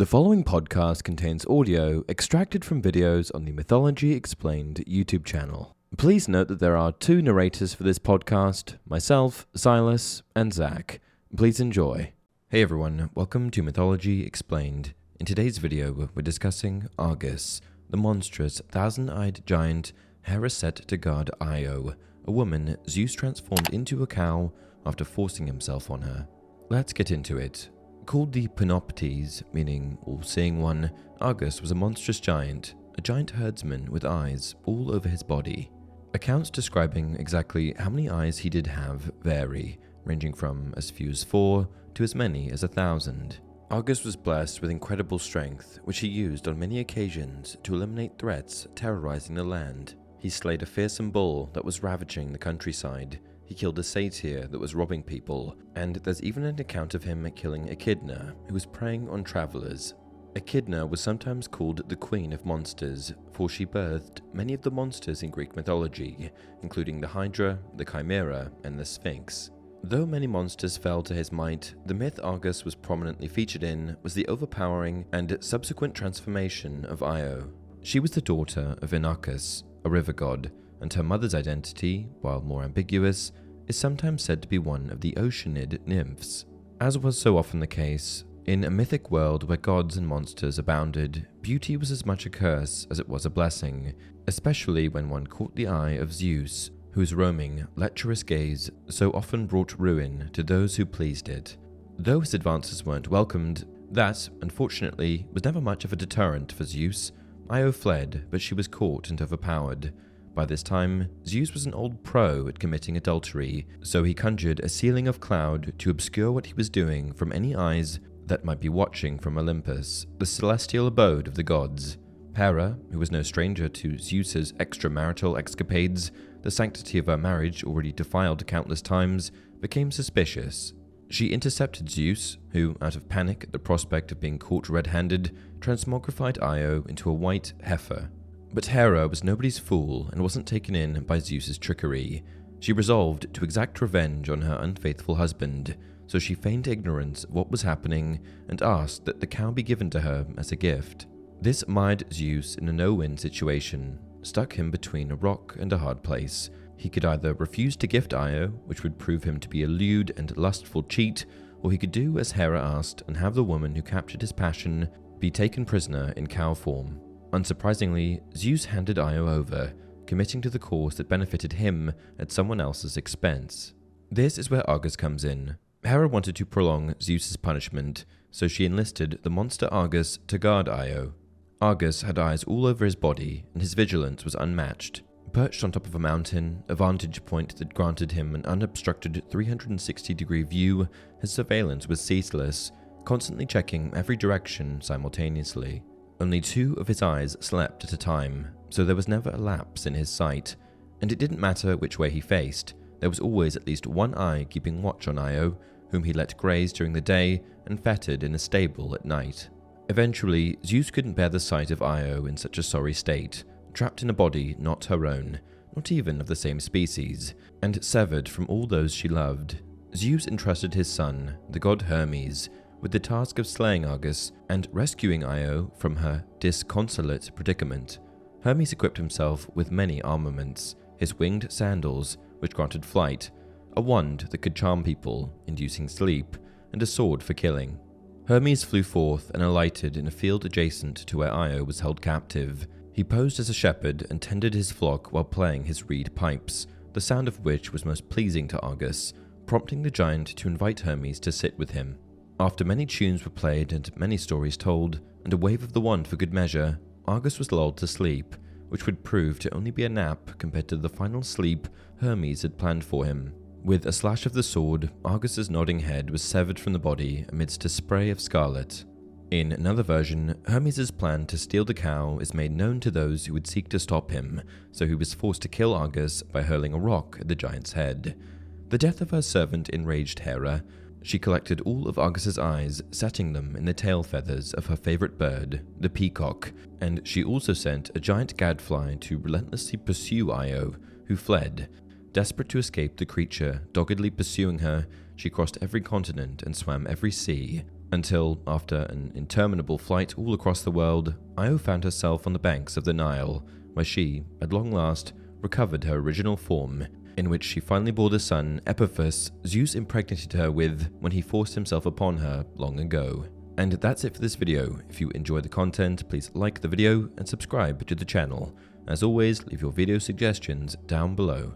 The following podcast contains audio extracted from videos on the Mythology Explained YouTube channel. Please note that there are two narrators for this podcast myself, Silas, and Zach. Please enjoy. Hey everyone, welcome to Mythology Explained. In today's video, we're discussing Argus, the monstrous thousand eyed giant Hera set to guard Io, a woman Zeus transformed into a cow after forcing himself on her. Let's get into it. Called the Panoptes, meaning all seeing one, Argus was a monstrous giant, a giant herdsman with eyes all over his body. Accounts describing exactly how many eyes he did have vary, ranging from as few as four to as many as a thousand. Argus was blessed with incredible strength, which he used on many occasions to eliminate threats terrorizing the land. He slayed a fearsome bull that was ravaging the countryside, he killed a satyr that was robbing people, and there's even an account of him killing Echidna, who was preying on travelers. Echidna was sometimes called the Queen of Monsters, for she birthed many of the monsters in Greek mythology, including the Hydra, the Chimera, and the Sphinx. Though many monsters fell to his might, the myth Argus was prominently featured in was the overpowering and subsequent transformation of Io. She was the daughter of Inachus, a river god, and her mother's identity, while more ambiguous, is sometimes said to be one of the Oceanid nymphs. As was so often the case, in a mythic world where gods and monsters abounded, beauty was as much a curse as it was a blessing, especially when one caught the eye of Zeus, whose roaming, lecherous gaze so often brought ruin to those who pleased it. Though his advances weren't welcomed, that, unfortunately, was never much of a deterrent for Zeus. Io fled, but she was caught and overpowered. By this time, Zeus was an old pro at committing adultery, so he conjured a ceiling of cloud to obscure what he was doing from any eyes that might be watching from Olympus, the celestial abode of the gods. Hera, who was no stranger to Zeus's extramarital escapades, the sanctity of her marriage already defiled countless times, became suspicious. She intercepted Zeus, who, out of panic at the prospect of being caught red handed, transmogrified Io into a white heifer. But Hera was nobody's fool and wasn't taken in by Zeus's trickery. She resolved to exact revenge on her unfaithful husband, so she feigned ignorance of what was happening and asked that the cow be given to her as a gift. This mired Zeus in a no win situation, stuck him between a rock and a hard place. He could either refuse to gift Io, which would prove him to be a lewd and lustful cheat, or he could do as Hera asked and have the woman who captured his passion be taken prisoner in cow form. Unsurprisingly, Zeus handed Io over, committing to the cause that benefited him at someone else's expense. This is where Argus comes in. Hera wanted to prolong Zeus's punishment, so she enlisted the monster Argus to guard Io. Argus had eyes all over his body, and his vigilance was unmatched. Perched on top of a mountain, a vantage point that granted him an unobstructed 360 degree view, his surveillance was ceaseless, constantly checking every direction simultaneously. Only two of his eyes slept at a time, so there was never a lapse in his sight, and it didn't matter which way he faced, there was always at least one eye keeping watch on Io, whom he let graze during the day and fettered in a stable at night. Eventually, Zeus couldn't bear the sight of Io in such a sorry state, trapped in a body not her own, not even of the same species, and severed from all those she loved. Zeus entrusted his son, the god Hermes, with the task of slaying Argus and rescuing Io from her disconsolate predicament. Hermes equipped himself with many armaments his winged sandals, which granted flight, a wand that could charm people, inducing sleep, and a sword for killing. Hermes flew forth and alighted in a field adjacent to where Io was held captive. He posed as a shepherd and tended his flock while playing his reed pipes, the sound of which was most pleasing to Argus, prompting the giant to invite Hermes to sit with him. After many tunes were played and many stories told, and a wave of the wand for good measure, Argus was lulled to sleep, which would prove to only be a nap compared to the final sleep Hermes had planned for him. With a slash of the sword, Argus's nodding head was severed from the body amidst a spray of scarlet. In another version, Hermes's plan to steal the cow is made known to those who would seek to stop him, so he was forced to kill Argus by hurling a rock at the giant's head. The death of her servant enraged Hera, she collected all of Argus's eyes, setting them in the tail feathers of her favorite bird, the peacock, and she also sent a giant gadfly to relentlessly pursue Io, who fled. Desperate to escape the creature doggedly pursuing her, she crossed every continent and swam every sea. Until, after an interminable flight all across the world, Io found herself on the banks of the Nile, where she, at long last, recovered her original form, in which she finally bore the son Epaphus Zeus impregnated her with when he forced himself upon her long ago. And that's it for this video. If you enjoy the content, please like the video and subscribe to the channel. As always, leave your video suggestions down below.